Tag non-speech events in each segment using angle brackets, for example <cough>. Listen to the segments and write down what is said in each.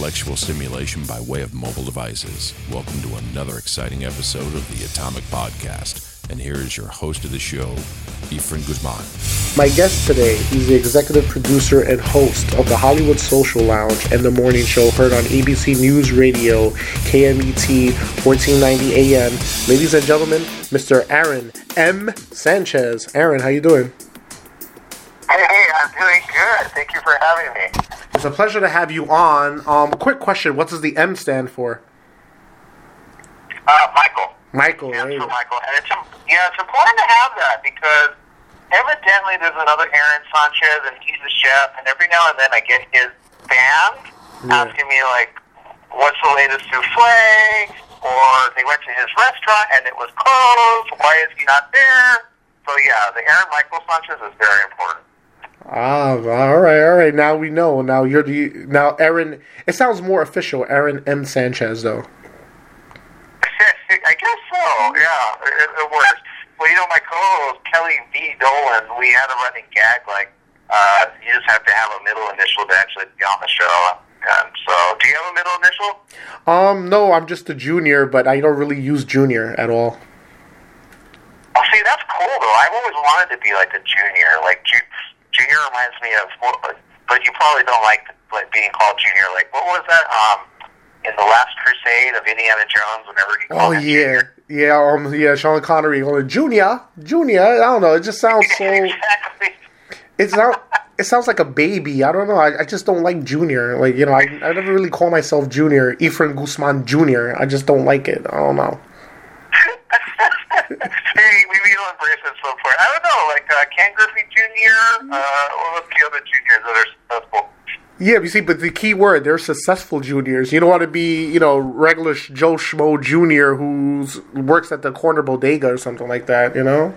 intellectual stimulation by way of mobile devices. Welcome to another exciting episode of the Atomic Podcast. And here is your host of the show, Efren Guzman. My guest today is the executive producer and host of the Hollywood Social Lounge and the morning show heard on ABC News Radio, KMET 1490 AM. Ladies and gentlemen, Mr. Aaron M. Sanchez. Aaron, how you doing? Hey, hey, I'm doing good. Thank you for having me. It's a pleasure to have you on. Um, quick question: What does the M stand for? Uh, Michael. Michael. Yeah, there you for go. Michael. And it's, yeah, it's important to have that because evidently there's another Aaron Sanchez and he's a chef, and every now and then I get his fans Yeah. asking me, like, what's the latest souffle? Or they went to his restaurant and it was closed. Why is he not there? So, yeah, the Aaron Michael Sanchez is very important. Ah, all right, all right. Now we know. Now you're the now Aaron. It sounds more official. Aaron M. Sanchez, though. <laughs> I guess so. Yeah, it, it works. Well, you know, my co-host Kelly V. Dolan, we had a running gag like uh, you just have to have a middle initial to actually be on the show. And so, do you have a middle initial? Um, no, I'm just a junior, but I don't really use junior at all. Oh, see, that's cool though. I've always wanted to be like a junior. Like ju- junior reminds me of, but you probably don't like like being called junior. Like what was that? Um, in the Last Crusade of Indiana Jones, whenever he Oh called him yeah, junior. yeah, um, yeah. Sean Connery, going junior, junior. I don't know. It just sounds <laughs> so. exactly. It's not. It sounds like a baby. I don't know. I, I just don't like junior. Like you know, I, I never really call myself junior. Efren Guzman Junior. I just don't like it. I don't know. Hey, we will embrace it so far. I don't know, like uh, Ken Griffey Jr. Uh, was the other juniors that are successful? Yeah, you see, but the key word, they're successful juniors. You don't want to be, you know, regular Joe Schmo Junior who works at the corner bodega or something like that. You know.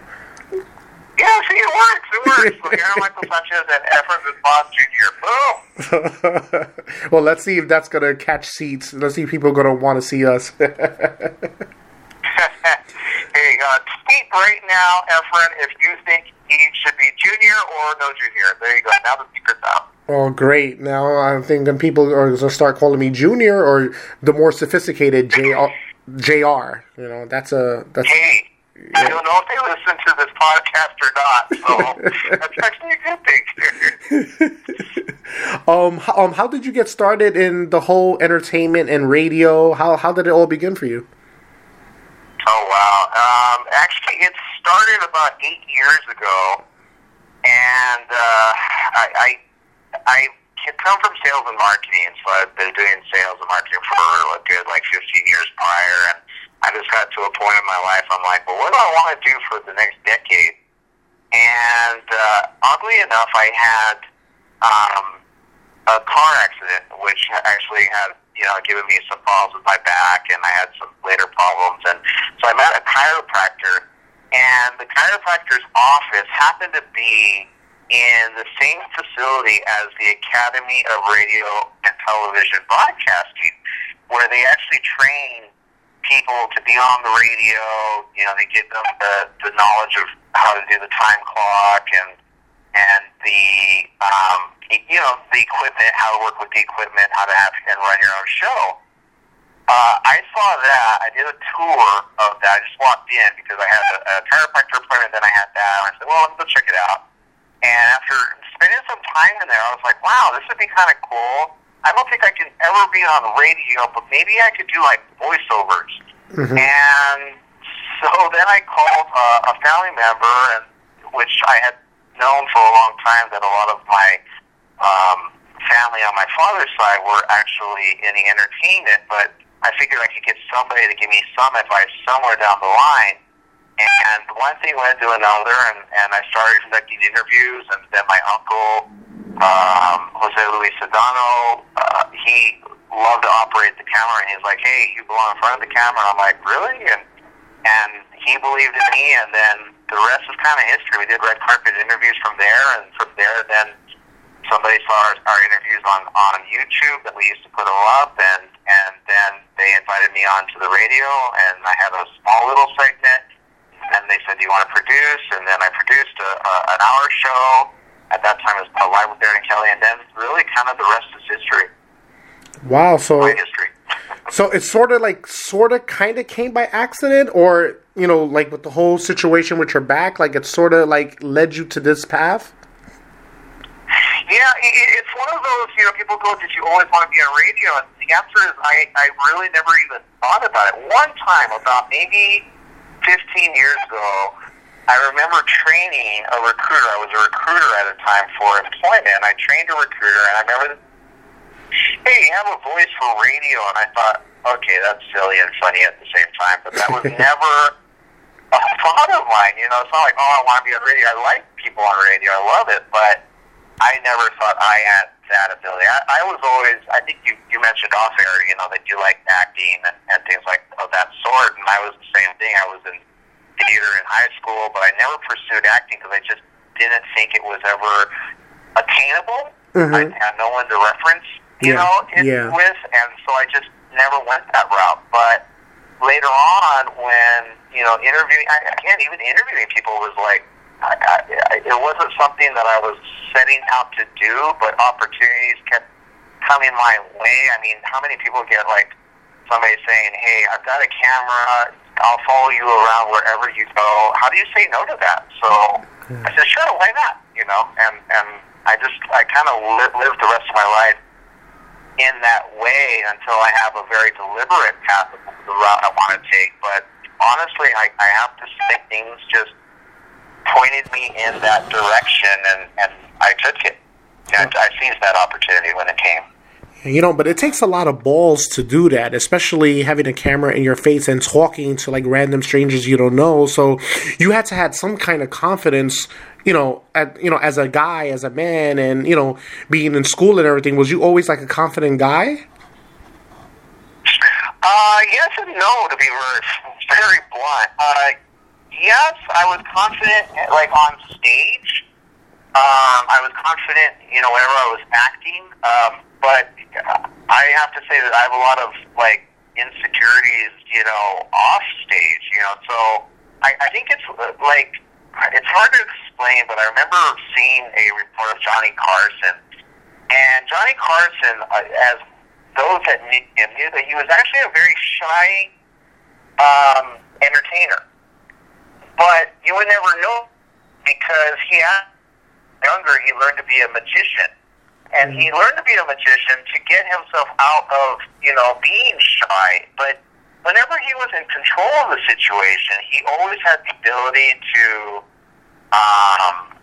Yeah, see, it works. It works. like Aaron Michael <laughs> Sanchez and Efren Guzman Jr. Boom. <laughs> well, let's see if that's gonna catch seats. Let's see if people are gonna want to see us. <laughs> hey, uh, tweet right now, Efren, if you think he should be junior or no junior. There you go. Now the secret's out. oh, great! Now I'm thinking people are gonna start calling me Junior or the more sophisticated Jr. Jr. You know, that's a that's. Hey, I don't know if they listen to this podcast or not, so <laughs> that's actually a good thing. <laughs> um, how, um, how did you get started in the whole entertainment and radio? How how did it all begin for you? Oh wow! Um, actually, it started about eight years ago, and uh, I, I I come from sales and marketing, so I've been doing sales and marketing for a good like 15 years prior, and I just got to a point in my life I'm like, well, what do I want to do for the next decade? And uh, oddly enough, I had um, a car accident, which actually had you know given me some problems with my back, and I had some later problems, and so I met a chiropractor, and the chiropractor's office happened to be in the same facility as the Academy of Radio and Television Broadcasting, where they actually train people to be on the radio. You know, they give them the, the knowledge of how to do the time clock and and the um, you know the equipment, how to work with the equipment, how to have and run your own show. Uh, I saw that. I did a tour of that. I just walked in because I had a, a chiropractor appointment. Then I had that. And I said, "Well, let me go check it out." And after spending some time in there, I was like, "Wow, this would be kind of cool." I don't think I can ever be on radio, but maybe I could do like voiceovers. And so then I called uh, a family member, and which I had known for a long time that a lot of my um, family on my father's side were actually in the entertainment, but I figured I could get somebody to give me some advice somewhere down the line. And one thing led to another, and, and I started conducting interviews, and then my uncle, um, Jose Luis Sedano, uh, he loved to operate the camera, and he's like, hey, you belong in front of the camera. I'm like, really? And and he believed in me, and then the rest is kind of history. We did red carpet interviews from there, and from there, then somebody saw our, our interviews on on YouTube that we used to put them up, and and then they invited me on to the radio, and I had a small little segment. And they said, "Do you want to produce?" And then I produced a, a, an hour show. At that time, it was called Live with Darren Kelly, and then really kind of the rest is history. Wow. So my <laughs> it, history. so it's sort of like sort of kind of came by accident, or you know, like with the whole situation with your back, like it sort of like led you to this path. Yeah, it, it's one of those, you know, people go, did you always want to be on radio? And the answer is I, I really never even thought about it. One time, about maybe 15 years ago, I remember training a recruiter. I was a recruiter at a time for employment. I trained a recruiter, and I remember, hey, you have a voice for radio. And I thought, okay, that's silly and funny at the same time, but that was <laughs> never a thought of mine. You know, it's not like, oh, I want to be on radio. I like people on radio. I love it, but I never thought I had that ability. I, I was always, I think you, you mentioned off air, you know, that you like acting and, and things like of that sort, and I was the same thing. I was in theater in high school, but I never pursued acting because I just didn't think it was ever attainable. Mhm. I had no one to reference, you Yeah, know, it yeah. with, and so I just never went that route. But later on, when you know, interviewing, I, again, even interviewing people was like, I, I, it wasn't something that I was setting out to do, but opportunities kept coming my way. I mean, how many people get like somebody saying, "Hey, I've got a camera. I'll follow you around wherever you go." How do you say no to that? So I said, "Sure, why not?" You know, and and I just I kind of li- lived the rest of my life in that way until I have a very deliberate path of the route I want to take. But honestly, I, I have to say things just pointed me in that direction, and, and I took it. And I seized that opportunity when it came. You know, but it takes a lot of balls to do that, especially having a camera in your face and talking to like random strangers you don't know. So you had to have some kind of confidence, you know, at, you know, as a guy, as a man, and you know, being in school and everything. Was you always like a confident guy? Uh, yes and no, to be very, very blunt. Uh, yes, I was confident, like on stage. Um, I was confident, you know, whenever I was acting. Um, but I have to say that I have a lot of like insecurities, you know, off stage. You know, so I, I think it's like it's hard to explain. But I remember seeing a report of Johnny Carson, and Johnny Carson, uh, as those that knew him knew that he was actually a very shy um, entertainer. But you would never know because he had younger he learned to be a magician. And he learned to be a magician to get himself out of, you know, being shy. But whenever he was in control of the situation, he always had the ability to um,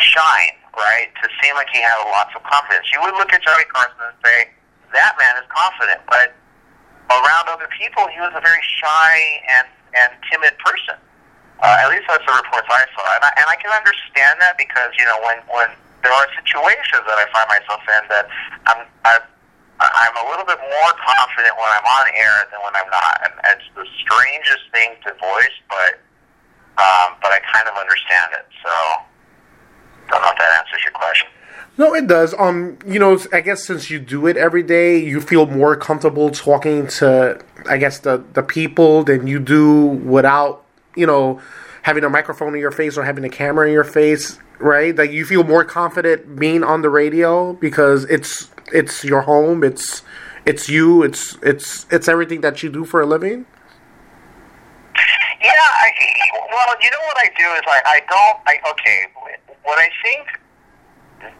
shine, right? To seem like he had lots of confidence. You would look at Johnny Carson and say, that man is confident. But around other people, he was a very shy and, and timid person. Uh, at least that's the reports I saw, and I, and I can understand that because you know when when there are situations that I find myself in that I'm I'm, I'm a little bit more confident when I'm on air than when I'm not, and it's the strangest thing to voice, but um, but I kind of understand it. So don't know if that answers your question. No, it does. Um, you know, I guess since you do it every day, you feel more comfortable talking to, I guess, the the people than you do without, you know, having a microphone in your face or having a camera in your face, right? Like you feel more confident being on the radio because it's it's your home, it's it's you, it's it's it's everything that you do for a living. Yeah, I, well, you know what I do is I, I don't, I, okay, what I think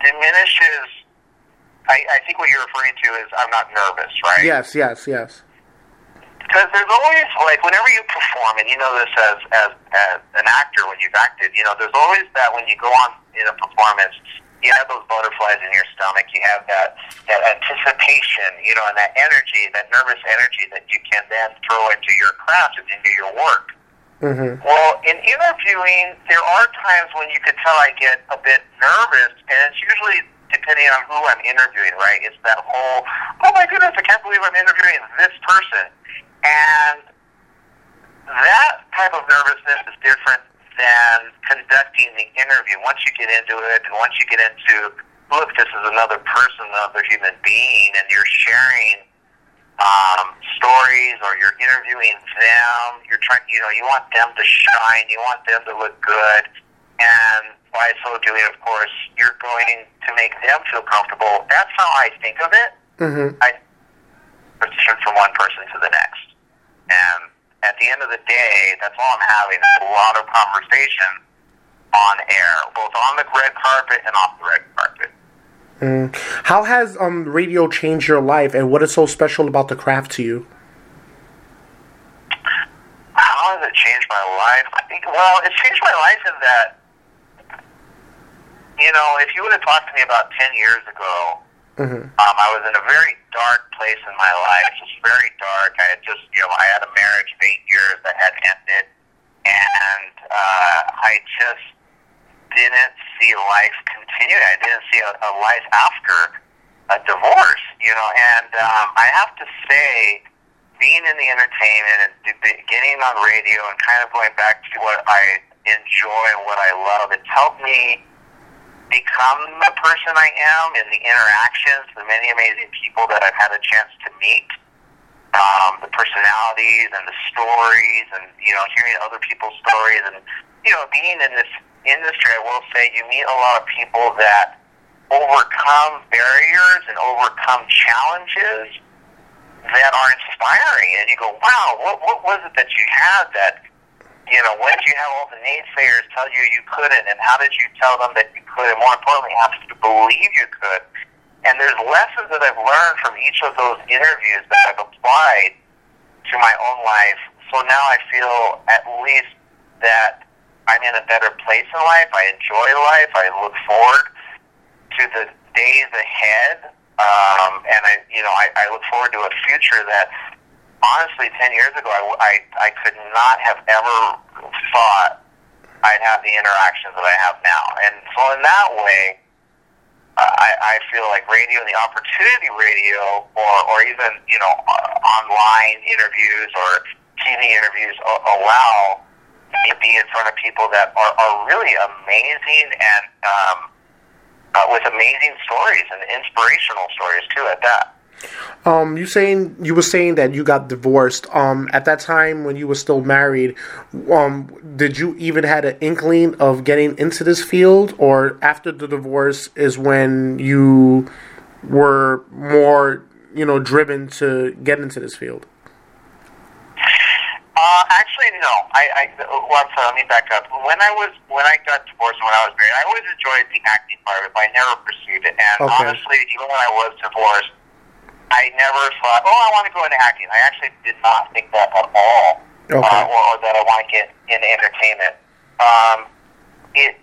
diminishes, I, I think what you're referring to is I'm not nervous, right? Yes, yes, yes. Because there's always, like, whenever you perform, and you know this as, as, as an actor when you've acted, you know, there's always that when you go on in a performance, you have those butterflies in your stomach, you have that, that anticipation, you know, and that energy, that nervous energy that you can then throw into your craft and into your work. Mm-hmm. Well, in interviewing, there are times when you could tell I get a bit nervous, and it's usually depending on who I'm interviewing, right? It's that whole, oh my goodness, I can't believe I'm interviewing this person. And that type of nervousness is different than conducting the interview. Once you get into it, and once you get into, look, this is another person, another human being, and you're sharing um, stories or you're interviewing them. You're trying, you know, you want them to shine. You want them to look good, and by so doing, of course, you're going to make them feel comfortable. That's how I think of it. Mm-hmm. I transition from one person to the next. And at the end of the day, that's all I'm having a lot of conversation on air, both on the red carpet and off the red carpet. Mm. How has um radio changed your life, and what is so special about the craft to you? How has it changed my life? I think, well, it's changed my life in that, you know, if you would have talked to me about 10 years ago, mm-hmm. um, I was in a very dark place in my life, just very dark. I had just, you know, I had a marriage of eight years that had ended, and uh, I just didn't see life continue. I didn't see a, a life after a divorce, you know, and um, I have to say, being in the entertainment and getting on radio and kind of going back to what I enjoy and what I love, it's helped me become the person I am in the interactions, the many amazing people that I've had a chance to meet, um, the personalities and the stories, and you know, hearing other people's stories, and you know, being in this industry, I will say you meet a lot of people that overcome barriers and overcome challenges that are inspiring, and you go, "Wow, what what was it that you had that?" You know, when did you have all the naysayers tell you you couldn't, and how did you tell them that you could, and more importantly, how did you believe you could? And there's lessons that I've learned from each of those interviews that I've applied to my own life. So now I feel at least that I'm in a better place in life. I enjoy life. I look forward to the days ahead um, and I, you know, I, I look forward to a future that, honestly, ten years ago, I, I, I could not have ever thought I'd have the interactions that I have now. And so, in that way, I, I feel like radio and the opportunity radio, or, or even you know, online interviews or TV interviews allow me to be in front of people that are, are really amazing and um, uh, with amazing stories and inspirational stories too. At that. Um, you saying you were saying that you got divorced. Um, at that time when you were still married, um, did you even had an inkling of getting into this field, or after the divorce is when you were more, you know, driven to get into this field? Uh, actually, no. I, I well, so let me back up. When I was when I got divorced and when I was married, I always enjoyed the acting part of it, but I never pursued it. And okay. honestly, even when I was divorced, I never thought, oh, I want to go into acting. I actually did not think that at all, okay. uh, or, or that I want to get into entertainment. Um, it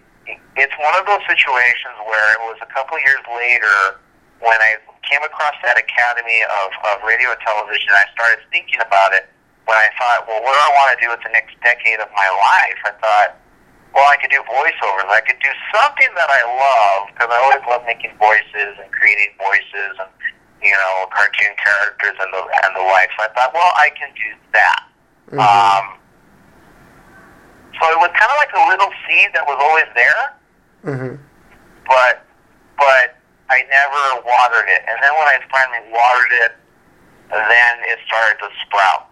it's one of those situations where it was a couple years later when I came across that Academy of, of Radio and Television. I started thinking about it when I thought, well, what do I want to do with the next decade of my life? I thought, well, I could do voiceovers. I could do something that I love because I always love making voices and creating voices and you know cartoon characters and the and the like. So I thought, well, I can do that. Mm-hmm. Um, so it was kind of like a little seed that was always there, mm-hmm. but but I never watered it. And then when I finally watered it, then it started to sprout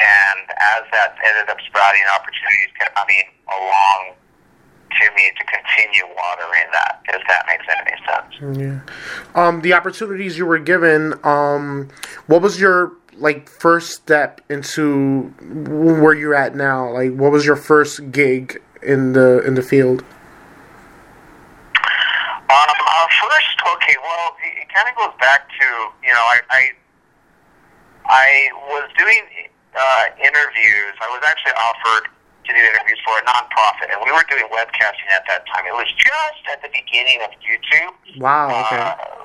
and as that ended up sprouting, opportunities kept coming along to me to continue watering that, if that makes any sense. Yeah. Um, the opportunities you were given, um, what was your like first step into where you're at now? Like, what was your first gig in the in the field? Um, uh, first, okay, well, it, it kind of goes back to you know I, I I was doing uh, interviews. I was actually offered to do interviews for a nonprofit, and we were doing webcasting at that time. It was just at the beginning of YouTube. Wow. Okay. Uh,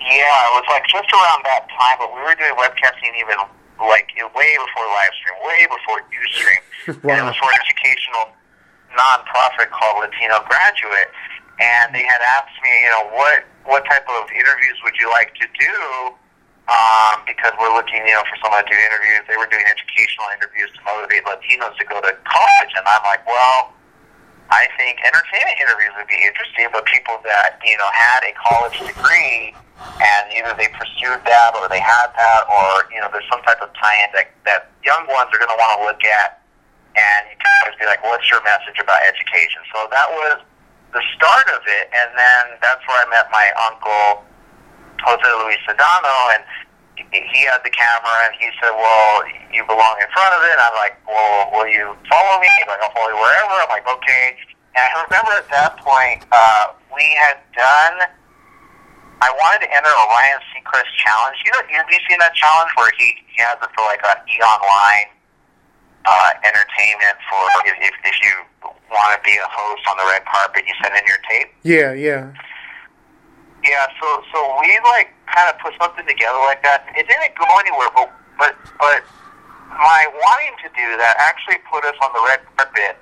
yeah, it was like just around that time, but we were doing webcasting even like way before live stream, way before Ustream. wow. <laughs> And it was for an educational nonprofit called Latino Graduate, and they had asked me, you know, what what type of interviews would you like to do? Um, because we're looking, you know, for someone to do interviews. They were doing educational interviews to motivate Latinos to go to college, and I'm like, well, I think entertainment interviews would be interesting, but people that you know had a college degree and either they pursued that or they had that, or you know, there's some type of tie-in that that young ones are going to want to look at, and you can always be like, what's your message about education? So that was the start of it, and then that's where I met my uncle Jose Luis Sedano, and he had the camera and he said, "Well, you belong in front of it." And I'm like, "Well, will you follow me?" He's like, "I'll follow you wherever." I'm like, "Okay." And I remember at that point, uh, we had done. I wanted to enter a Ryan Seacrest challenge. You know, have you seen that challenge where he he has it for like a E Online uh, entertainment for if, if if you want to be a host on the red carpet, you send in your tape. Yeah, yeah. Yeah, so so we like kind of put something together like that. It didn't go anywhere, but but but my wanting to do that actually put us on the red carpet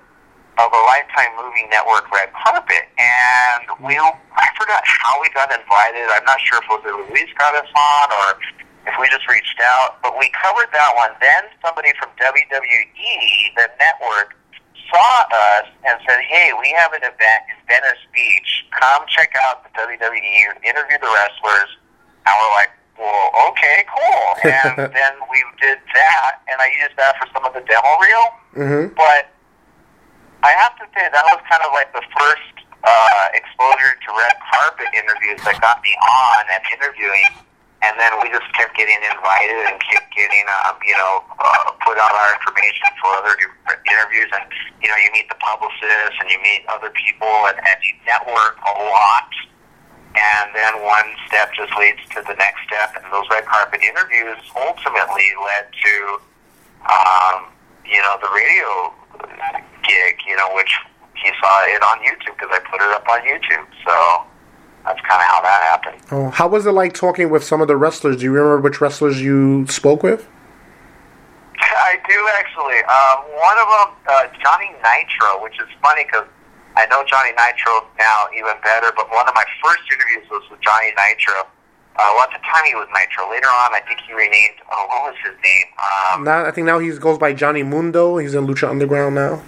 of a Lifetime Movie Network red carpet, and we I forgot how we got invited. I'm not sure if it was Luis got us on or if we just reached out, but we covered that one. Then somebody from WWE, the network, saw us and said, "Hey, we have an event in Venice Beach. Come check out the WWE, interview the wrestlers." And we're like, "Well, okay, cool." <laughs> And then we did that, and I used that for some of the demo reel. Mm-hmm. But I have to say that was kind of like the first uh, exposure to red carpet interviews that got me on and interviewing and then we just kept getting invited and kept getting, um, you know, uh, put out our information for other interviews. And, you know, you meet the publicists and you meet other people and, and you network a lot. And then one step just leads to the next step. And those red carpet interviews ultimately led to, um, you know, the radio gig, you know, which he saw it on YouTube because I put it up on YouTube. So, that's kind of how that happened. Oh, how was it like talking with some of the wrestlers? Do you remember which wrestlers you spoke with? <laughs> I do actually. Um, one of them, uh, Johnny Nitro, which is funny because I know Johnny Nitro now even better. But one of my first interviews was with Johnny Nitro. Uh, well, at the time he was Nitro. Later on, I think he renamed. Oh, what was his name? Um, now I think now he goes by Johnny Mundo. He's in Lucha Underground now.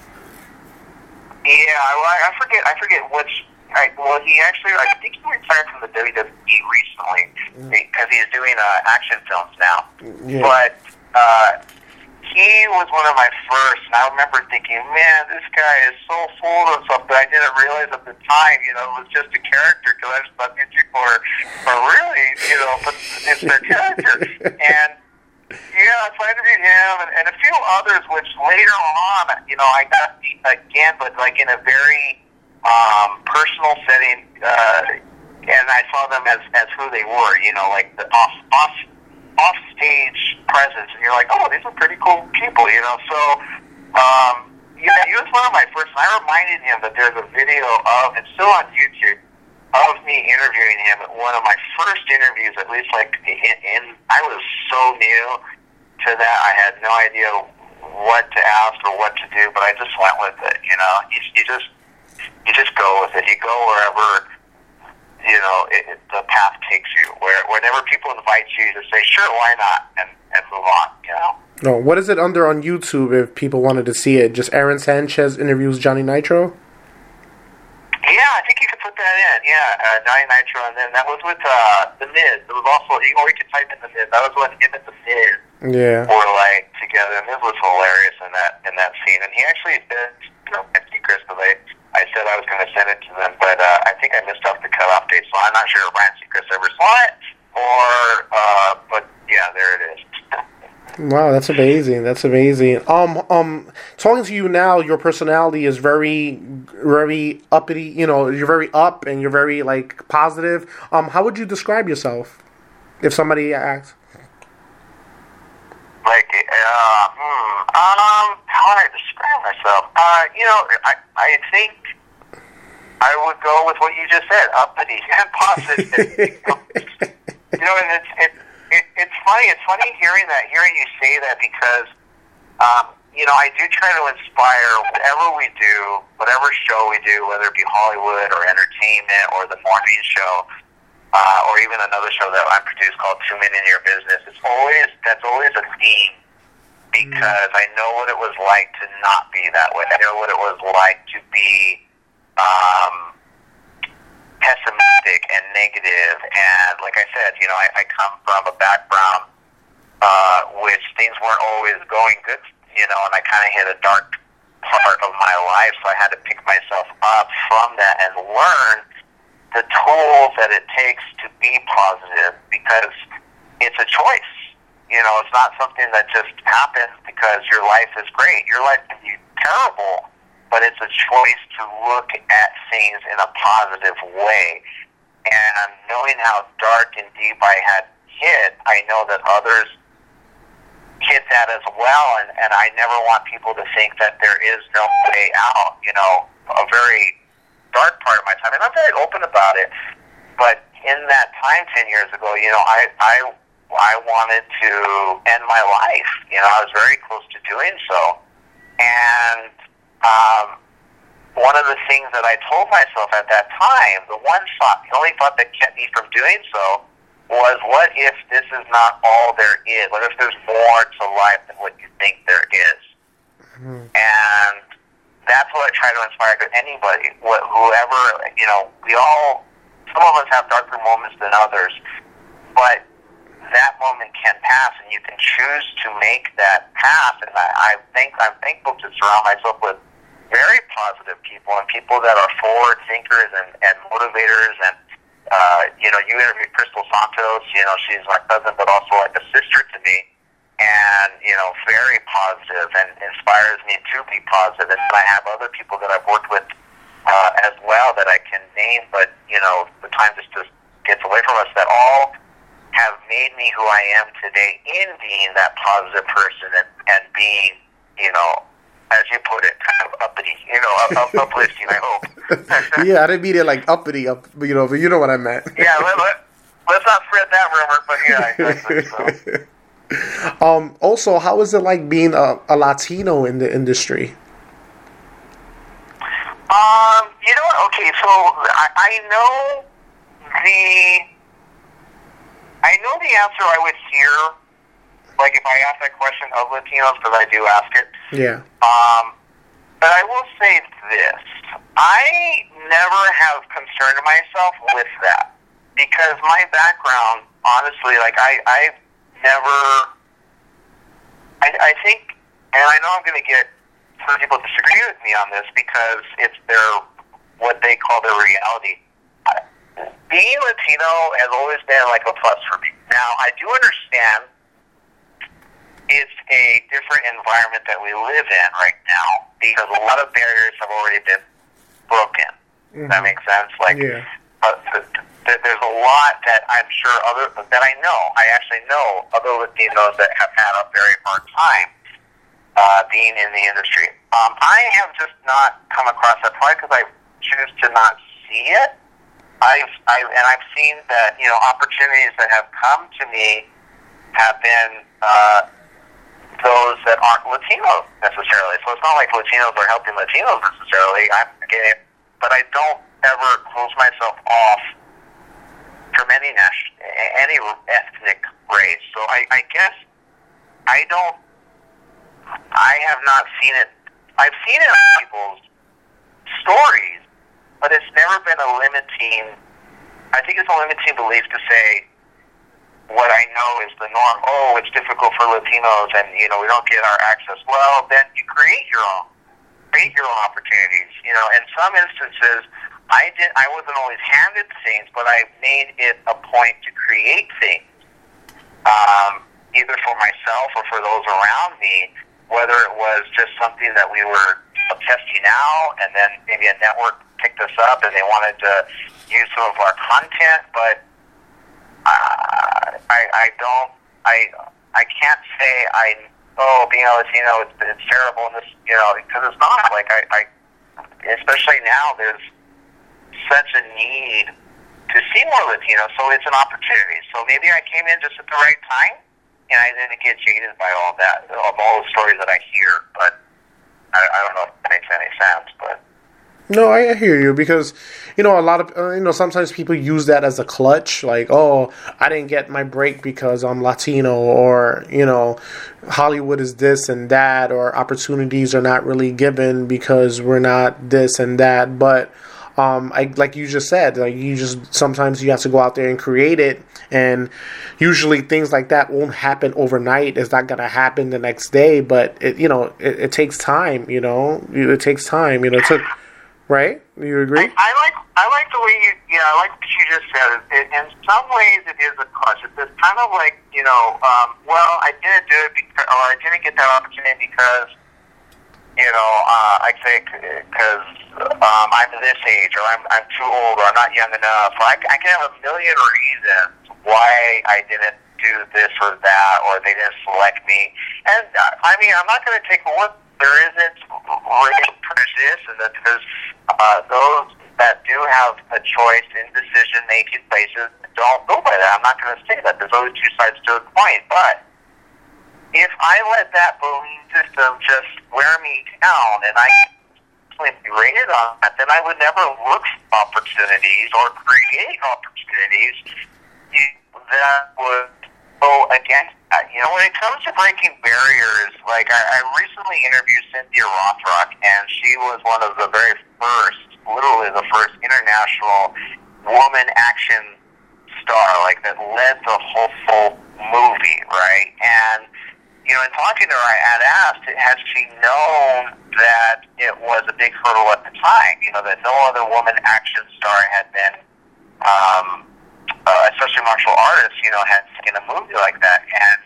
Yeah, well, I forget. I forget which I, well, he actually, I think he retired from the WWE recently because he's doing uh, action films now. Yeah. But uh, he was one of my first, and I remember thinking, man, this guy is so full of something. I didn't realize at the time, you know, it was just a character because I just thought these people are, are really, you know, but it's their character. <laughs> and yeah, so I interviewed him and, and a few others, which later on, you know, I got again, but like in a very um, personal setting, uh, and I saw them as as who they were. You know, like the off off off stage presence, and you're like, oh, these are pretty cool people. You know, so um, yeah, he was one of my first. And I reminded him that there's a video of it's still on YouTube of me interviewing him at one of my first interviews. At least like in, in I was so new to that, I had no idea what to ask or what to do, but I just went with it. You know, you, you just you just go with it. You go wherever you know it, it, the path takes you. Where whenever people invite you, to say sure, why not, and and move on. You know. No, what is it under on YouTube if people wanted to see it? Just Aaron Sanchez interviews Johnny Nitro. Yeah, I think you could put that in. Yeah, uh, Johnny Nitro, and then that was with uh, the Miz. It was also or you could type in the Miz. That was when him and the Miz Yeah. were like together. And Miz was hilarious in that in that scene, and he actually did you know because I said I was going to send it to them, but uh, I think I missed off the cutoff date, so I'm not sure if Ryan Seacrest ever saw it or. Uh, but yeah, there it is. <laughs> Wow, that's amazing. That's amazing. Um, um, talking to you now, your personality is very, very uppity. You know, you're very up and you're very like positive. Um, how would you describe yourself if somebody asks? Like, uh, hmm, um, how would I describe myself? Uh, you know, I I think I would go with what you just said, uppity <laughs> and positive. you know, and it's it, it it's funny. It's funny hearing that, hearing you say that because, um, you know, I do try to inspire whatever we do, whatever show we do, whether it be Hollywood or entertainment or the morning show. Uh, or even another show that I produce called Two Men in Your Business. It's always that's always a theme because I know what it was like to not be that way. I know what it was like to be um, pessimistic and negative. And like I said, you know, I, I come from a background uh, which things weren't always going good, you know, and I kind of hit a dark part of my life, so I had to pick myself up from that and learn the tools that it takes to be positive because it's a choice. You know, it's not something that just happens because your life is great. Your life can be terrible, but it's a choice to look at things in a positive way. And knowing how dark and deep I had hit, I know that others hit that as well, and, and I never want people to think that there is no way out. You know, a very dark part of my time, and I'm very open about it. But in that time, ten years ago, you know, I I I wanted to end my life. You know, I was very close to doing so, and um, one of the things that I told myself at that time, the one thought, the only thought that kept me from doing so was what if this is not all there is? What if there's more to life than what you think there is? Mm-hmm. And that's what I try to inspire to anybody, wh- whoever, you know, we all, some of us have darker moments than others, but that moment can pass and you can choose to make that pass. And I, I think I'm thankful to surround myself with very positive people and people that are forward thinkers and, and motivators and uh, you know, you interviewed Crystal Santos. You know, she's my cousin, but also like a sister to me, and you know, very positive and inspires me to be positive. And I have other people that I've worked with uh, as well that I can name, but you know, the time just just gets away from us. That all have made me who I am today in being that positive person and, and being, you know, as you put it, kind of uppity, you know, up, up, uplifting. I hope. <laughs> yeah, I didn't mean it like uppity, up, you know, but you know what I meant. yeah, let, let, let's not spread that rumor, but yeah, exactly. So. <laughs> <laughs> um. Also, how is it like being a, a Latino in the industry? Um. You know what? Okay, so I, I know the I know the answer I would hear like if I ask that question of Latinos, because I do ask it. Yeah. Um, but I will say this: I never have concerned myself with that because my background, honestly, like I, I've never. I, I think, and I know I'm going to get some people disagree with me on this because it's their what they call their reality. Being Latino has always been like a plus for me. Now I do understand it's a different environment that we live in right now because a lot of barriers have already been broken. Mm-hmm. That makes sense. Like, yeah. uh, th- there's a lot that I'm sure other that I know. I actually know other Latinos that have had a very hard time uh, being in the industry. Um, I have just not come across that probably because I choose to not see it. I've I, and I've seen that you know opportunities that have come to me have been uh, those that aren't Latino necessarily. So it's not like Latinos are helping Latinos necessarily. I'm gay, but I don't ever close myself off from any national, any ethnic race. So I, I guess I don't. I have not seen it. I've seen it in people's stories, but it's never been a limiting. I think it's a limiting belief to say what I know is the norm. Oh, it's difficult for Latinos, and you know we don't get our access. Well, then you create your own, create your own opportunities. You know, in some instances, I did. I wasn't always handed things, but I made it a point to create things, um, either for myself or for those around me. Whether it was just something that we were testing out, and then maybe a network picked us up and they wanted to use some of our content, but uh, I I don't I I can't say I oh being a Latino it's, it's terrible and this you know because it's not like I, I especially now there's such a need to see more Latinos so it's an opportunity so maybe I came in just at the right time and I didn't get jaded by all that of all the stories that I hear but I, I don't know if that makes any sense but no, I hear you because you know a lot of uh, you know sometimes people use that as a clutch, like oh I didn't get my break because I'm Latino, or you know Hollywood is this and that, or opportunities are not really given because we're not this and that. But um, I like you just said, like you just sometimes you have to go out there and create it, and usually things like that won't happen overnight. It's not gonna happen the next day, but it you know it, it takes time. You know, it takes time. You know, it took right? You agree? I, I like I like the way you yeah, I like what you just said. It, in some ways, it is a clutch. It's kind of like, you know, um, well, I didn't do it because, or I didn't get that opportunity because, you know, uh, I say because um, I'm this age, or I'm, I'm too old, or I'm not young enough. Or I, I can have a million reasons why I didn't do this or that, or they didn't select me. And uh, I mean, I'm not going to take what there isn't racial prejudice, and that there's uh, those that do have a choice in decision making places don't go by that. I'm not going to say that. There's always two sides to a coin. But if I let that belief system just wear me down and I be rated on that, then I would never look for opportunities or create opportunities that would go against that. You know, when it comes to breaking barriers, like I, I recently interviewed Cynthia Rothrock, and she was one of the very first literally the first international woman action star, like that led the whole full movie, right? And you know, in talking to her, I had asked, had she known that it was a big hurdle at the time? You know, that no other woman action star had been, um, uh, especially martial artists, you know, had seen a movie like that, and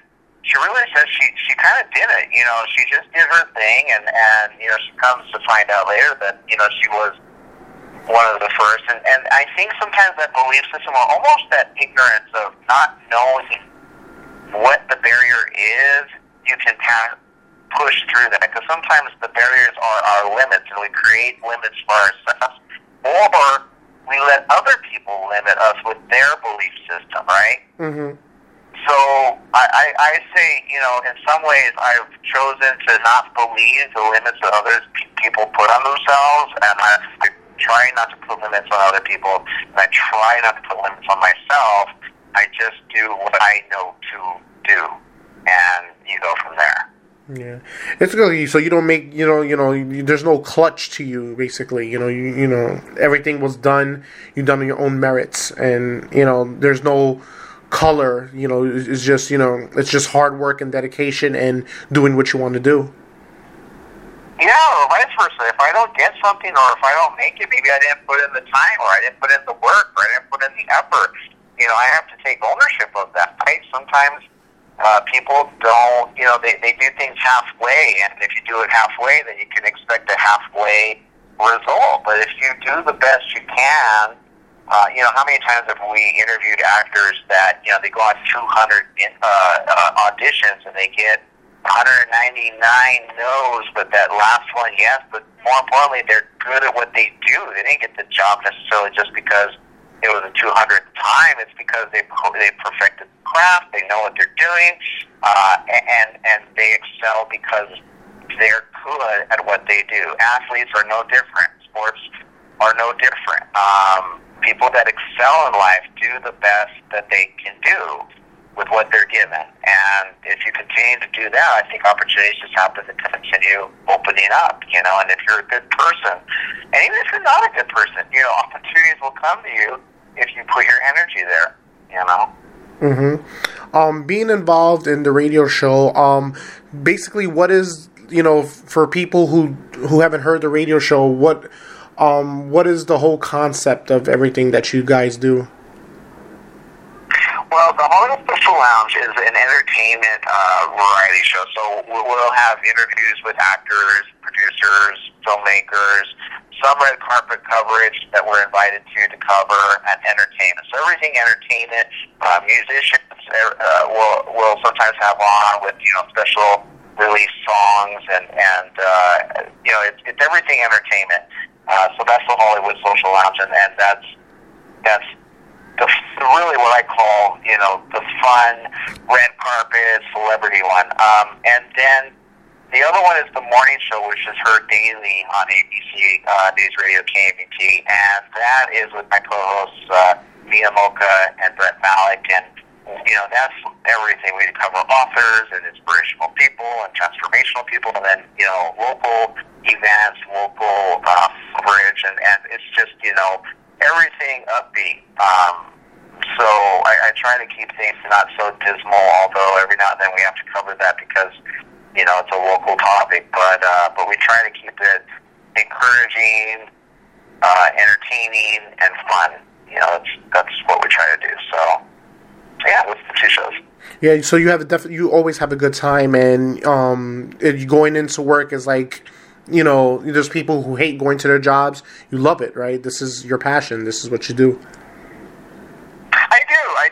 she really says she she kind of did it. You know, she just did her thing, and and you know, she comes to find out later that you know she was one of the first. And, and I think sometimes that belief system, or almost that ignorance of not knowing what the barrier is, you can kind of push through that. Because sometimes the barriers are our limits, and we create limits for ourselves, or we let other people limit us with their belief system, right? Mm-hmm. So I, I, I say, you know, in some ways, I've chosen to not believe the limits that others people put on themselves, and I try not to put limits on other people, and I try not to put limits on myself. I just do what I know to do, and you go from there. Yeah, it's good. So you don't make you know you know you, there's no clutch to you basically. You know you you know everything was done. You done on your own merits, and you know there's no color. You know it's just you know it's just hard work and dedication and doing what you want to do. Yeah, or vice versa. If I don't get something, or if I don't make it, maybe I didn't put in the time, or I didn't put in the work, or I didn't put in the effort. You know, I have to take ownership of that. Right? Sometimes uh, people don't, you know, they, they do things halfway, and if you do it halfway, then you can expect a halfway result. But if you do the best you can, uh, you know, how many times have we interviewed actors that, you know, they go on 200 in, uh, uh, auditions and they get 199 no's, but that last one, yes. But more importantly, they're good at what they do. They didn't get the job necessarily just because it was a 200th time. It's because they they perfected the craft. They know what they're doing, uh, and and they excel because they're good at what they do. Athletes are no different. Sports are no different. Um, people that excel in life do the best that they can do with what they're given. And if you continue to do that, I think opportunities just happen to continue opening up, you know, and if you're a good person, and even if you're not a good person, you know, opportunities will come to you if you put your energy there, you know. Mm-hmm. Um, being involved in the radio show, um, basically, what is you know for people who who haven't heard the radio show, what um, what is the whole concept of everything that you guys do? Well, the Hollywood Social Lounge is an entertainment uh, variety show. So we'll have interviews with actors, producers, filmmakers, some red carpet coverage that we're invited to to cover, and entertainment. So everything entertainment. Uh, musicians uh, will will sometimes have on with you know special release songs and and uh, you know it's it's everything entertainment. Uh, so that's the Hollywood Social Lounge, and, and that's that's the really what I call you know the fun red carpet celebrity one. Um, and then the other one is the morning show, which is heard daily on ABC uh, News Radio KMET, and that is with my co-hosts uh, Mia Mocha and Brett Malik, and you know that's everything. We cover authors and inspirational people and transformational people, and then you know local events, local uh, coverage, and and it's just you know everything upbeat. Um, so I, I try to keep things not so dismal, although every now and then we have to cover that because, you know, it's a local topic. But uh, but we try to keep it encouraging, uh, entertaining, and fun. you know, that's that's what we try to do. So, so yeah, that's the two shows. Yeah, so you have a def- you always have a good time, and um, you going into work is like, you know, there's people who hate going to their jobs. You love it, right? This is your passion. This is what you do.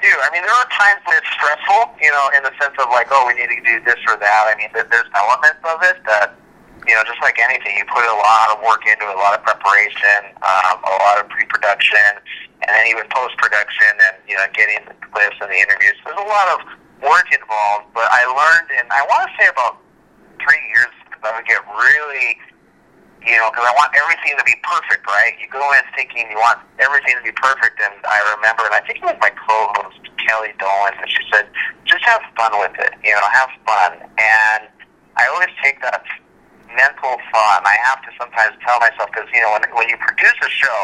Do, I mean, there are times when it's stressful, you know, in the sense of like, oh, we need to do this or that. I mean, there's elements of it that, you know, just like anything, you put a lot of work into it, a lot of preparation, um, a lot of pre-production, and then even post-production, and you know, getting the clips and the interviews. There's a lot of work involved, but I learned in I want to say about three years I would get really you know, because I want everything to be perfect, right? You go in thinking you want everything to be perfect, and I remember, and I think it was my co-host Kelly Dolan, and she said, just have fun with it, you know, have fun. And I always take that mental thought, and I have to sometimes tell myself, because you know, when when you produce a show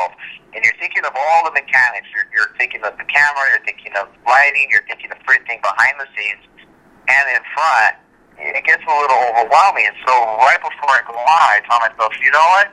and you're thinking of all the mechanics, you're, you're thinking of the camera, you're thinking of lighting, you're thinking of everything behind the scenes and in front it gets a little overwhelming. And so right before I go on, I tell myself, you know what?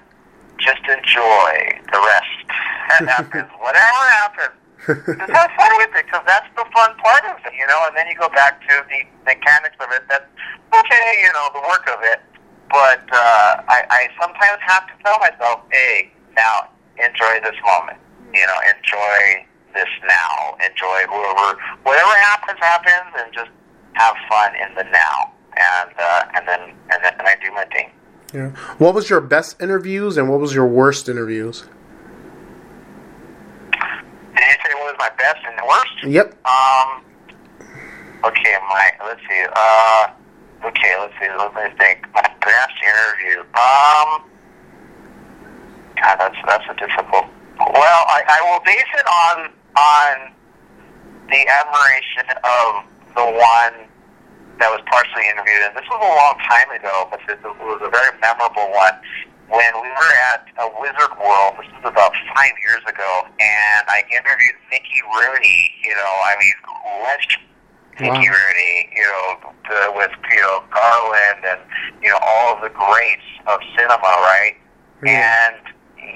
Just enjoy the rest. <laughs> That happens. Whatever happens, just have fun with it because that's the fun part of it, you know. And then you go back to the mechanics of it. That's okay, you know, the work of it. But uh, I, I sometimes have to tell myself, hey, now enjoy this moment. You know, enjoy this now. Enjoy whoever, whatever happens, happens, and just have fun in the now and uh, and then and then and I do my thing. Yeah. What was your best interviews and what was your worst interviews? Did you say what was my best and worst? Yep. Um. Okay, my let's see. Uh. Okay, let's see. Let me think. My best interview. Um. God, that's that's a difficult. Well, I, I will base it on on the admiration of the one that was partially interviewed, and this was a long time ago, but this was a very memorable one. When we were at a Wizard World, this was about five years ago, and I interviewed Mickey Rooney. You know, I mean, legend Mickey Wow. Rooney. You know, the, with you know Garland and you know all of the greats of cinema, right? Yeah. And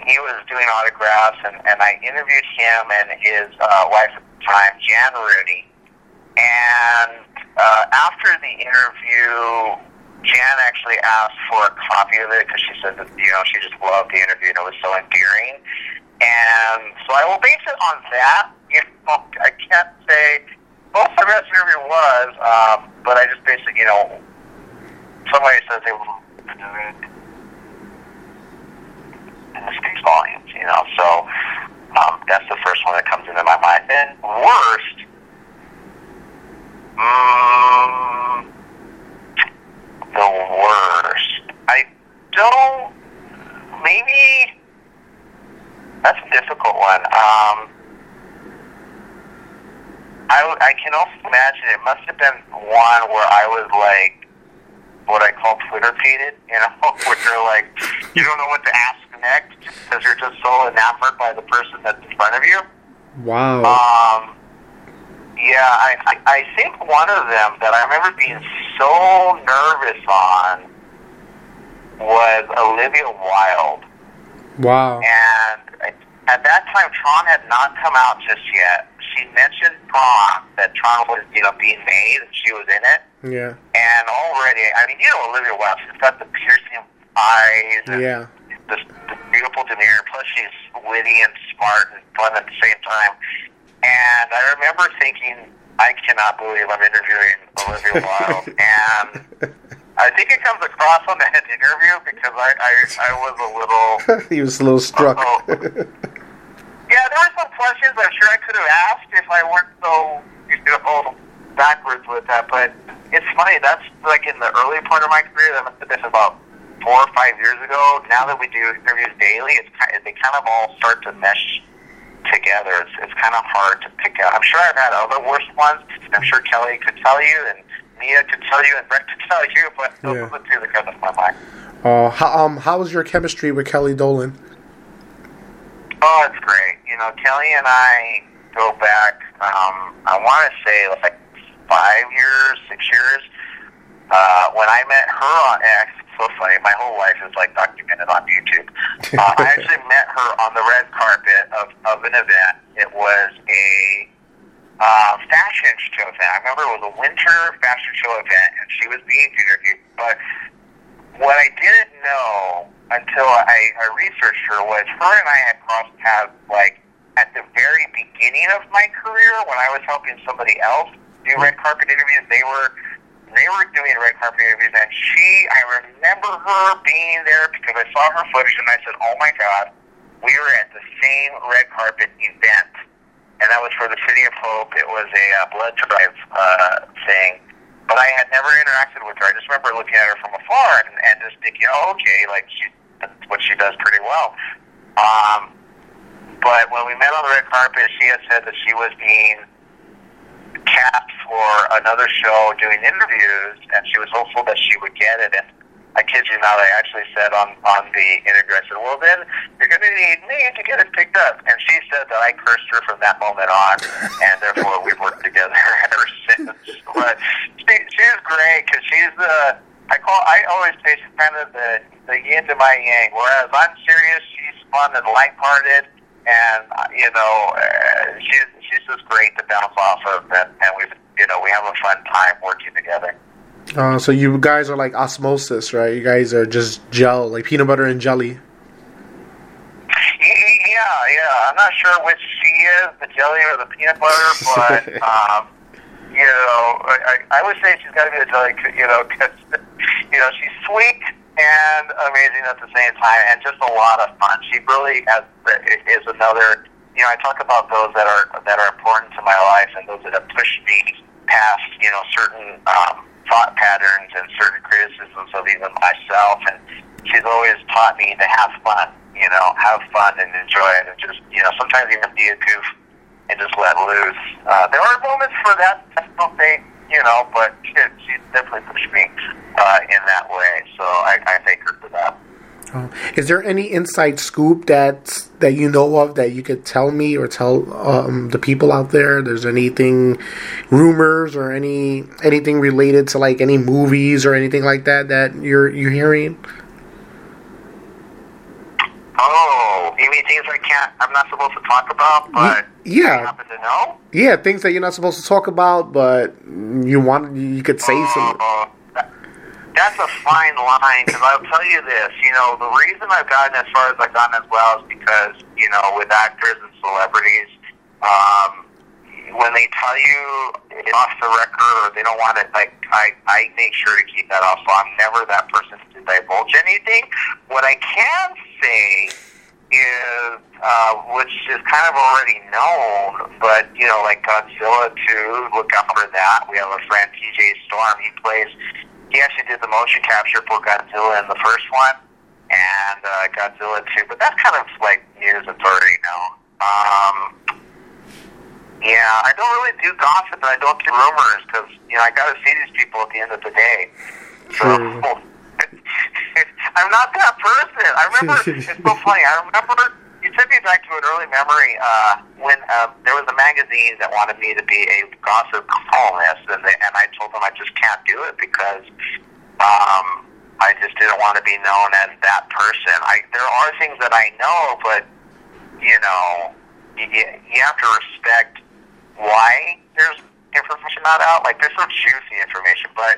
he was doing autographs, and, and I interviewed him and his uh, wife at the time, Jan Rooney. And uh, after the interview, Jan actually asked for a copy of it because she said that you know she just loved the interview and it was so endearing. And so I will base it on that. You know, I can't say of the best interview was, um, but I just basically you know somebody says they and it speaks volumes, you know. So um, that's the first one that comes into my mind. Then worst, mm, the worst. I don't. Maybe that's a difficult one. Um, I, I can also imagine it must have been one where I was like what I call Twitter pated, you know, <laughs> where you're like, you don't know what to ask next because you're just so enamored by the person that's in front of you. Wow. Um, yeah, I, I, I think one of them that I remember being so nervous on was Olivia Wilde. wow. And at that time, Tron had not come out just yet. She mentioned Tron, that Tron was, you know, being made, and she was in it. Yeah. And already, I mean, you know Olivia Wilde, she's got the piercing eyes and Yeah. this, this beautiful demeanor. Plus, she's witty and smart and fun at the same time. And I remember thinking, I cannot believe I'm interviewing Olivia Wilde. <laughs> and I think it comes across on that <laughs> interview because I, I, I was a little. <laughs> he was a little struck. Uh-oh. Yeah, there were some questions I'm sure I could have asked if I weren't so, you know, backwards with that. But it's funny. That's like in the early part of my career. That must have been about four or five years ago. Now that we do interviews daily, it's kind they kind of all start to mesh together. It's, it's kind of hard to pick out. I'm sure I've had other worse ones. I'm sure Kelly could tell you, and Mia could tell you, and Brett could tell you. But those Yeah. are the two that come to my mind. Uh, how, um, how was your chemistry with Kelly Dolan? Oh, it's great. Know, Kelly and I go back, um, I want to say like five years, six years. Uh, when I met her on X, so funny. My whole life is like documented on YouTube. Uh, I <laughs> actually met her on the red carpet of, of an event. It was a uh, fashion show event. I remember it was a winter fashion show event, and she was being interviewed. But what I didn't know until I, I researched her was her and I had crossed paths like at the very beginning of my career when I was helping somebody else do red carpet interviews. They were they were doing red carpet interviews, and she I remember her being there because I saw her footage, and I said, "Oh my God, we were at the same red carpet event." And that was for the City of Hope. It was a uh, blood drive uh, thing but I had never interacted with her. I just remember looking at her from afar and, and just thinking, oh, okay, like she, what she does pretty well. Um, but when we met on the red carpet, she had said that she was being cast for another show doing interviews, and she was hopeful that she would get it. And I kid you not, I actually said on on the interview, I said, "Well, then you're going to need me to get it picked up." And she said that I cursed her from that moment on, and therefore we've worked together <laughs> ever since. But she she's great because she's the I call I always say she's kind of the the yin to my yang. Whereas I'm serious, she's fun and lighthearted, and uh, you know uh, she's she's just great to bounce off of, and, and we you know we have a fun time working together. Uh, so you guys are like osmosis, right? You guys are just gel, like peanut butter and jelly. Yeah, yeah. I'm not sure which she is, the jelly or the peanut butter, <laughs> but um, you know, I, I would say she's got to be the jelly, you know, because <laughs> you know she's sweet and amazing at the same time, and just a lot of fun. She really has is another. You know, I talk about those that are that are important to my life and those that have pushed me past, you know, certain um, thought patterns and certain criticisms of even myself. And she's always taught me to have fun, you know, have fun and enjoy it, and just, you know, sometimes even be a goof and just let loose. Uh, there are moments for that. I don't think, you know, but she, she's definitely pushed me uh, in that way. So I, I thank her for that. Oh. Is there any inside scoop that that you know of that you could tell me or tell um, the people out there? There's anything, rumors or any anything related to like any movies or anything like that that you're you're hearing? Oh, you mean things I can't? I'm not supposed to talk about, but yeah, happen to know. Yeah, things that you're not supposed to talk about, but you want you could say oh, something that's a fine line because I'll tell you this. You know, the reason I've gotten as far as I've gotten as well is because you know, with actors and celebrities, um, when they tell you it's off the record or they don't want it, like I, I make sure to keep that off. So I'm never that person to divulge anything. What I can say is, uh, which is kind of already known, but you know, like Godzilla 2, look out for that. We have a friend, TJ Storm. He plays he actually did the motion capture for Godzilla in the first one and uh, Godzilla 2, but that's kind of like news that's already known. Um, yeah, I don't really do gossip and I don't do rumors because, you know, I got to see these people at the end of the day. So, <laughs> <laughs> I'm not that person. I remember, it's so <laughs> funny. I remember you took me back to an early memory uh, when uh, there was a magazine that wanted me to be a gossip columnist, and, they, and I told them I just can't do it because um, I just didn't want to be known as that person. I there are things that I know, but you know, you, you have to respect why there's information not out. Like there's some juicy information, but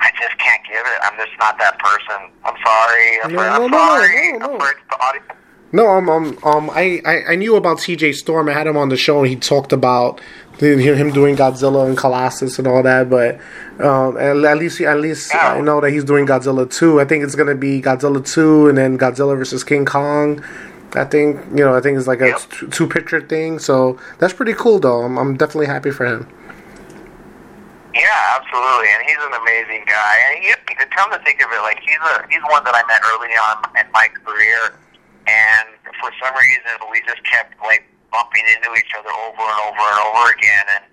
I just can't give it. I'm just not that person. I'm sorry. I'm, no, I'm no, sorry. No, no, no. I'm sorry to the audience. No, um, um, um I, I, I knew about TJ Storm. I had him on the show, and he talked about the, him doing Godzilla and Colossus and all that. But um, at, least at least I know that he's doing Godzilla two. I think it's gonna be Godzilla two, and then Godzilla versus King Kong. I think you know. I think it's like a Yep. two picture thing. So that's pretty cool, though. I'm, I'm definitely happy for him. Yeah, absolutely, and he's an amazing guy. And he, come to think of it, like he's a he's one that I met early on in my career, and for some reason we just kept like bumping into each other over and over and over again. And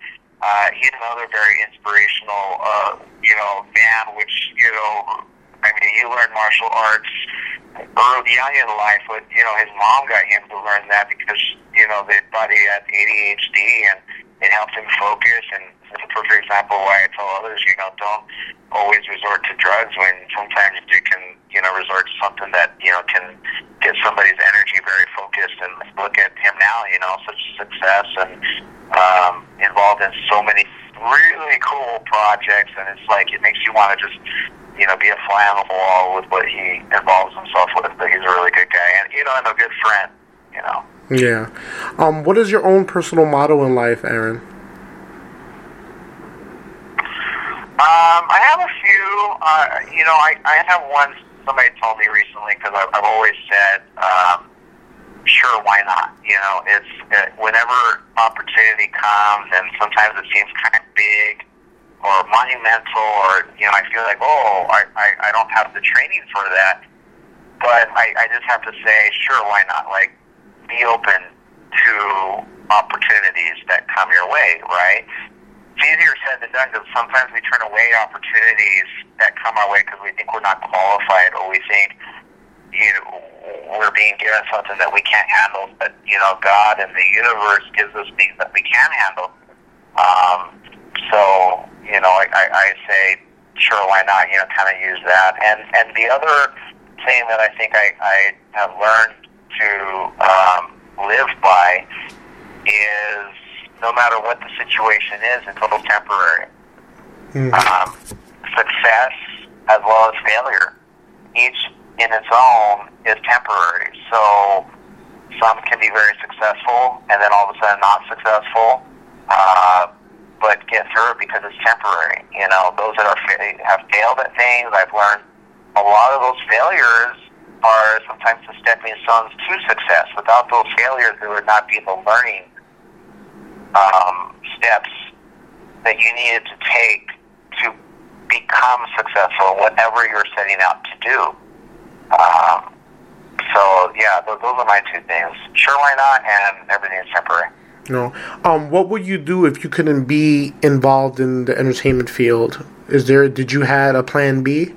uh, he's another very inspirational, uh, you know, man. Which you know, I mean, he learned martial arts early young in life. But you know, his mom got him to learn that because you know they thought he had ADHD and it helped him focus. And a example why I tell others, you know, don't always resort to drugs when sometimes you can, you know, resort to something that you know can get somebody's energy very focused. And look at at him now, you know, such success and um, involved in so many really cool projects, and it's like it makes you want to just you know be a fly on the wall with what he involves himself with. But he's a really good guy, and you know, and a good friend, you know. Yeah. Um, what is your own personal motto in life, Aaron? Um, I have a few. Uh, you know, I, I have one somebody told me recently because I've, I've always said, um, sure, why not? You know, it's uh, whenever opportunity comes, and sometimes it seems kind of big or monumental, or you know, I feel like, oh, I, I, I don't have the training for that. But I, I just have to say, sure, why not? Like, be open to opportunities that come your way, right? It's easier said than done because sometimes we turn away opportunities that come our way because we think we're not qualified or we think you know, we're being given something that we can't handle. But you know, God and the universe gives us things that we can handle. Um, so you know, I, I, I say, sure, why not? You know, kind of use that. And and the other thing that I think I, I have learned to um, live by is no matter what the situation is, it's all temporary. Mm-hmm. Um, success as well as failure, each in its own is temporary. So some can be very successful and then all of a sudden not successful, uh, but get through it because it's temporary. You know, those that are have failed at things, I've learned a lot of those failures are sometimes the stepping stones to success. Without those failures, there would not be the learning um, steps that you needed to take to become successful, whatever you're setting out to do. Um, so yeah, those, those are my two things. Sure, why not? And everything is temporary. No. Um, what would you do if you couldn't be involved in the entertainment field? Is there? Did you had a plan B?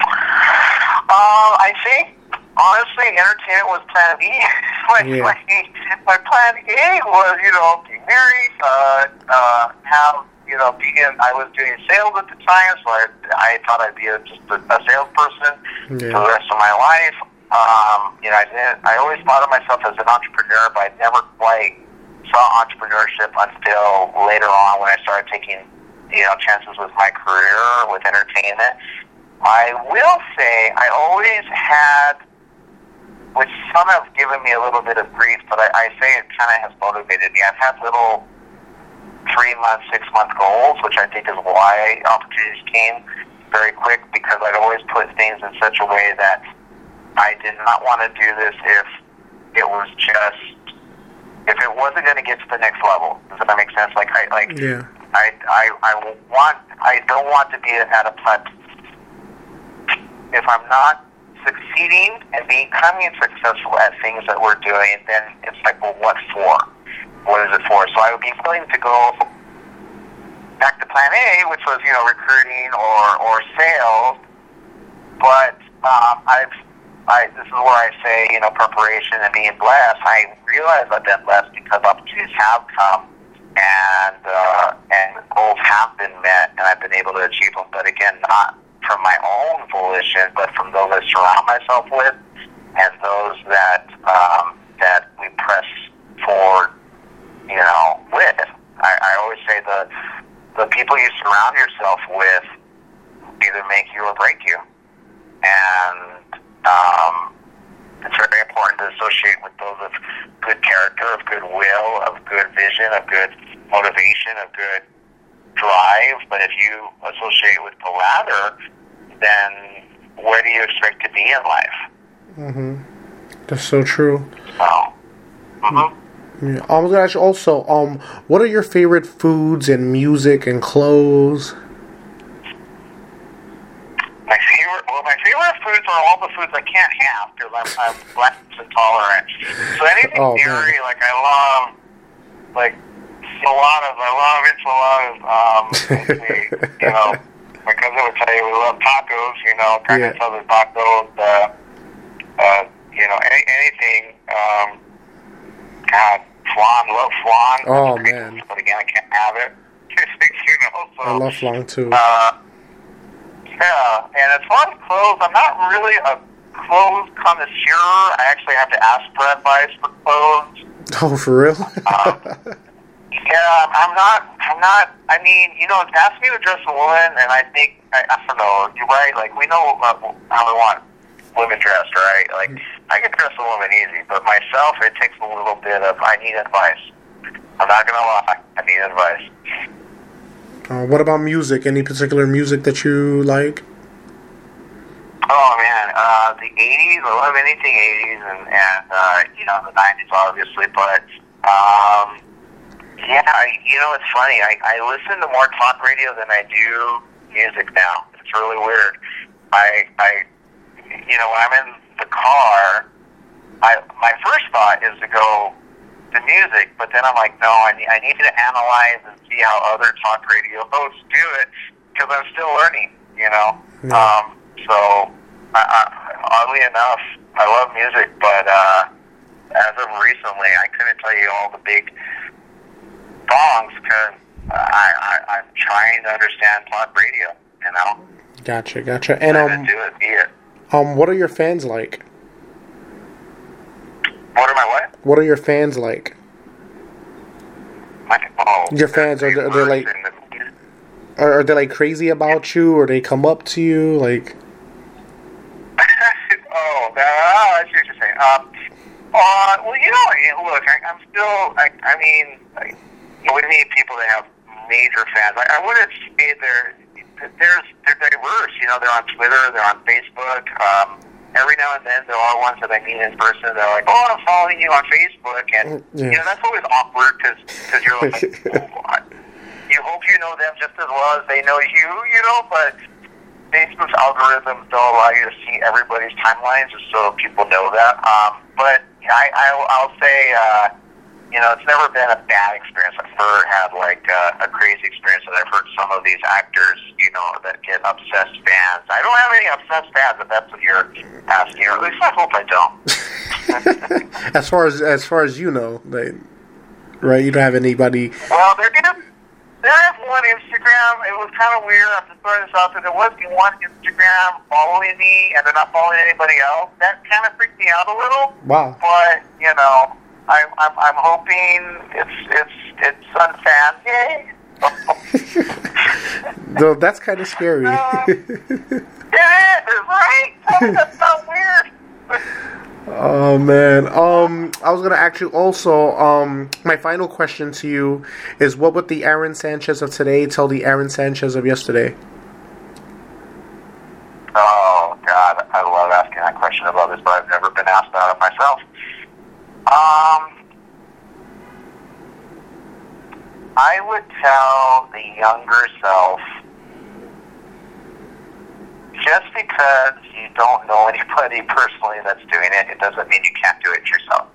Uh, I think honestly, entertainment was plan B. <laughs> my, yeah. my, my plan A was, you know, be married, uh, uh, have, you know, be in, I was doing sales at the time, so I, I thought I'd be a, just a, a salesperson yeah. for the rest of my life. Um, you know, I didn't, I always thought of myself as an entrepreneur, but I never quite saw entrepreneurship until later on when I started taking, you know, chances with my career, with entertainment. I will say I always had which some have given me a little bit of grief, but I, I say it kind of has motivated me. I've had little three month, six month goals, which I think is why opportunities came very quick because I'd always put things in such a way that I did not want to do this if it was just if it wasn't going to get to the next level. Does that make sense? Like I like yeah. I I I want I don't want to be at a plat. If I'm not succeeding and becoming successful at things that we're doing, then it's like, well, what for? What is it for? So I would be willing to go back to plan A, which was, you know, recruiting or, or sales. But um, I've, I, this is where I say, you know, preparation and being blessed. I realize I've been blessed because opportunities have come and, uh, and goals have been met and I've been able to achieve them. But again, not from my own volition, but from those I surround myself with and those that um, that we press forward, you know, with. I, I always say the the people you surround yourself with either make you or break you, and um, it's very important to associate with those of good character, of good will, of good vision, of good motivation, of good drive, but if you associate with the latter, then where do you expect to be in life? Mm-hmm. That's so true. So, mm-hmm. Yeah. I was you also, um, what are your favorite foods and music and clothes? My favorite, well, my favorite foods are all the foods I can't have because I'm, I'm lactose intolerant. So anything oh, dairy, man. like I love, like enchiladas. I love enchiladas. Um, you know, <laughs> my cousin would tell you we love tacos. You know, carne yeah. asada tacos. Uh, uh, you know, any, anything. Um, God, flan. Love flan. Oh man. But again, I can't have it. <laughs> you know, so, I love flan too. Uh, yeah, and as far as clothes, I'm not really a clothes connoisseur. I actually have to ask for advice for clothes. <laughs> Oh, for real? Um, <laughs> yeah, I'm not. I'm not. I mean, you know, ask me to dress a woman, and I think I, I don't know. You're right. Like we know uh, how we want women dressed, right? Like I can dress a woman easy, but myself, it takes a little bit of. I need advice. I'm not gonna lie. I need advice. Uh, what about music? Any particular music that you like? Oh man, uh, the '80s. I love anything '80s, and and uh, you know the '90s, obviously. But um, yeah, I, you know it's funny. I I listen to more talk radio than I do music now. It's really weird. I I you know when I'm in the car, I my first thought is to go to music, but then I'm like, no, I need I need to analyze and see how other talk radio <laughs> hosts do it because I'm still learning. You know. Yeah. Um, so, I, I, oddly enough, I love music, but uh, as of recently, I couldn't tell you all the big songs because I, I, I'm trying to understand talk radio. You know, Gotcha, gotcha. And um, do it, be it. um, what are your fans like? What am I? What? What are your fans like? My, oh, Your fans, are they- they they're like- Are, are they like crazy about you, or they come up to you like? <laughs> oh, I see what you're saying. Um, uh, well, you know, look, I, I'm still, I, I mean, I, you know, we need people that have major fans. I, I wouldn't say they're, there's, they're diverse. You know, they're on Twitter, they're on Facebook. Um, every now and then there are ones that I meet in person. They're like, oh, I'm following you on Facebook, and Yeah. you know that's always awkward because because you're like, oh, I- you hope you know them just as well as they know you, you know, but. Facebook's algorithms don't allow you to see everybody's timelines, just so people know that. Um, but I, I, I'll say, uh, you know, it's never been a bad experience. I've never had like uh, a crazy experience that I've heard some of these actors, you know, that get obsessed fans. I don't have any obsessed fans, if that's what you're asking, or at least I hope I don't. <laughs> as far as as far as you know, like, right? You don't have anybody. Well, there did. There is one Instagram. It was kind of weird. I'm just throwing this out there. There was one Instagram following me, and they're not following anybody else. That kind of freaked me out a little. Wow. But you know, I'm I'm, I'm hoping it's it's it's unfan. Yay! <laughs> Though that's kind of scary. Yeah, right? That's not weird. oh man. Um, I was gonna ask you also. Um, my final question to you is: What would the Aaron Sanchez of today tell the Aaron Sanchez of yesterday? Oh God, I love asking that question of others, but I've never been asked that of myself. Um, I would tell the younger self, just because you don't know <laughs> anybody personally that's doing it, it doesn't mean you can't do it yourself.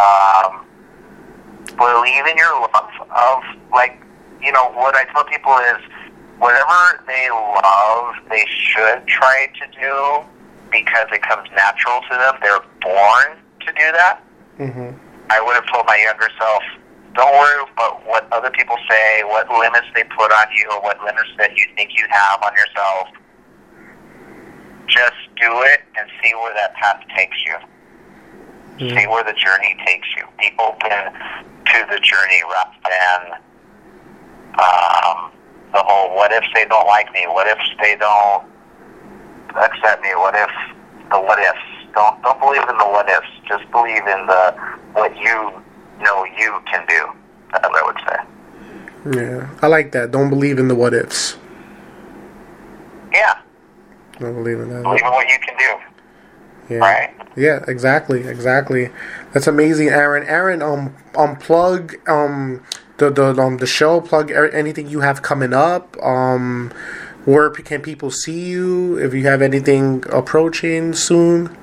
Um, believe in your love of like you know what I tell people is whatever they love they should try to do because it comes natural to them they're born to do that Mm-hmm. I would have told my younger self don't worry about what other people say what limits they put on you or what limits that you think you have on yourself just do it and see where that path takes you see where the journey takes you. Be open to the journey rather than um, the whole what if they don't like me? What if they don't accept me? What if the what ifs? Don't don't believe in the what ifs. Just believe in the what you know you can do. That's what I would say. Yeah, I like that. Don't believe in the what ifs. Yeah, Don't believe in that. believe in what you can do. Yeah. Right. Yeah, exactly, exactly. That's amazing, Aaron. Aaron, um, um, plug um the the um the show. Plug er- anything you have coming up. Um, where p- can people see you? If you have anything approaching soon.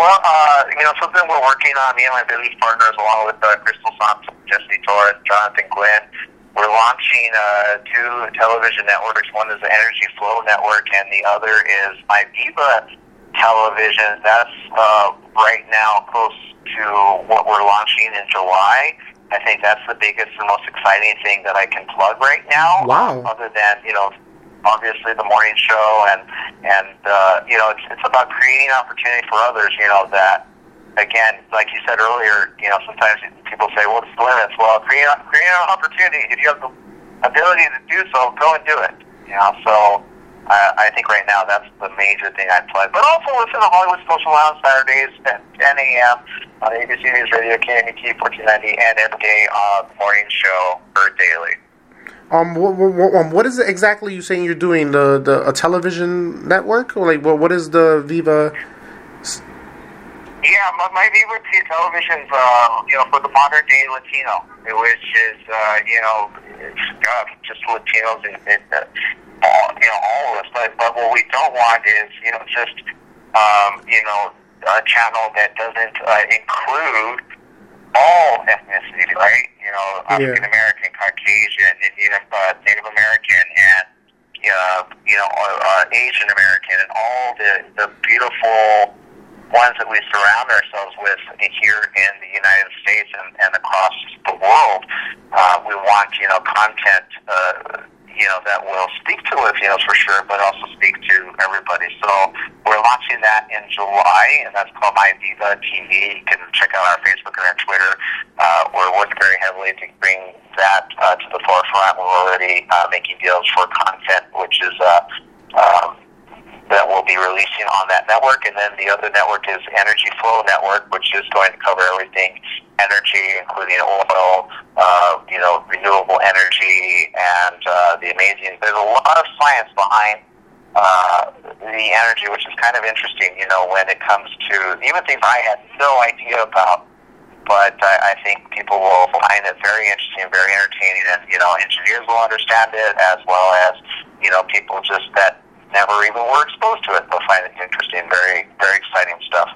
Well, uh, you know, something we're working on, me and my business partners, along with uh, Crystal Thompson, Jesse Torres, Jonathan Glenn, we're launching uh, two television networks. One is the Energy Flow Network, and the other is My Viva Television. That's uh, right now close to what we're launching in July. I think that's the biggest and most exciting thing that I can plug right now. Wow. Other than, you know, obviously the morning show, and and uh, you know it's it's about creating opportunity for others. You know that again, like you said earlier, you know sometimes people say, "What's the limits?" Well, create create an opportunity. If you have the ability to do so, go and do it. You know, so I, I think right now that's the major thing I plug. But also listen to Hollywood Social Lounge Saturdays at 10 a.m. on ABC News Radio, KMET 1490, and every day on the morning show or daily. Um, what, what, um, what is it exactly you saying you're doing? The the a television network or like what what is the Viva? Yeah, my, my Viva T television's uh, you know for the modern day Latino, which is uh, you know uh, just Latinos and, and uh, all, you know all of us. But but what we don't want is you know just um, you know a channel that doesn't uh, include all ethnicity, right? You know, African American, Caucasian, Indian, uh, Native American, and uh, you know, uh, Asian American, and all the the beautiful ones that we surround ourselves with here in the United States and, and across the world. Uh, we want you know content. Uh, you know, that will speak to Latinos for sure, but also speak to everybody. So we're launching that in July, and that's called My Viva TV. You can check out our Facebook and our Twitter. Uh, we're working very heavily to bring that uh, to the forefront. We're already uh, making deals for content, which is uh, um, that we'll be releasing on that network. And then the other network is Energy Flow Network, which is going to cover everything energy, including oil, uh, you know, renewable energy, and uh, the amazing. There's a lot of science behind uh, the energy, which is kind of interesting. You know, when it comes to even things I had no idea about. But I, I think people will find it very interesting, very entertaining, and you know, engineers will understand it as well as you know, people just that never even were exposed to it. They'll find it interesting, very, very exciting stuff.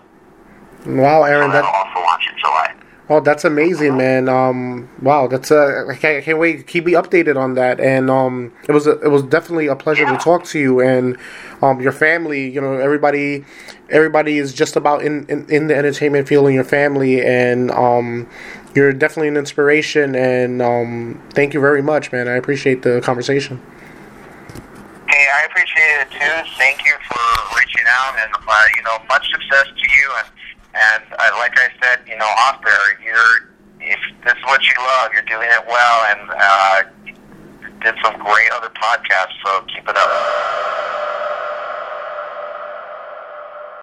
Wow, Aaron, so that'll also launch in July. Oh, that's amazing, man. Um, wow, that's uh, I can't, I can't wait. To keep me updated on that. And um, it was a, it was definitely a pleasure Yeah. to talk to you and um, your family. You know, everybody, everybody is just about in, in, in the entertainment field in your family, and um, you're definitely an inspiration. And um, thank you very much, man. I appreciate the conversation. Hey, I appreciate it too. Thank you for reaching out, and uh, you know, much success to you. And and uh, like I said, you know, off there, you're if this is what you love, you're doing it well, and uh, did some great other podcasts. So keep it up.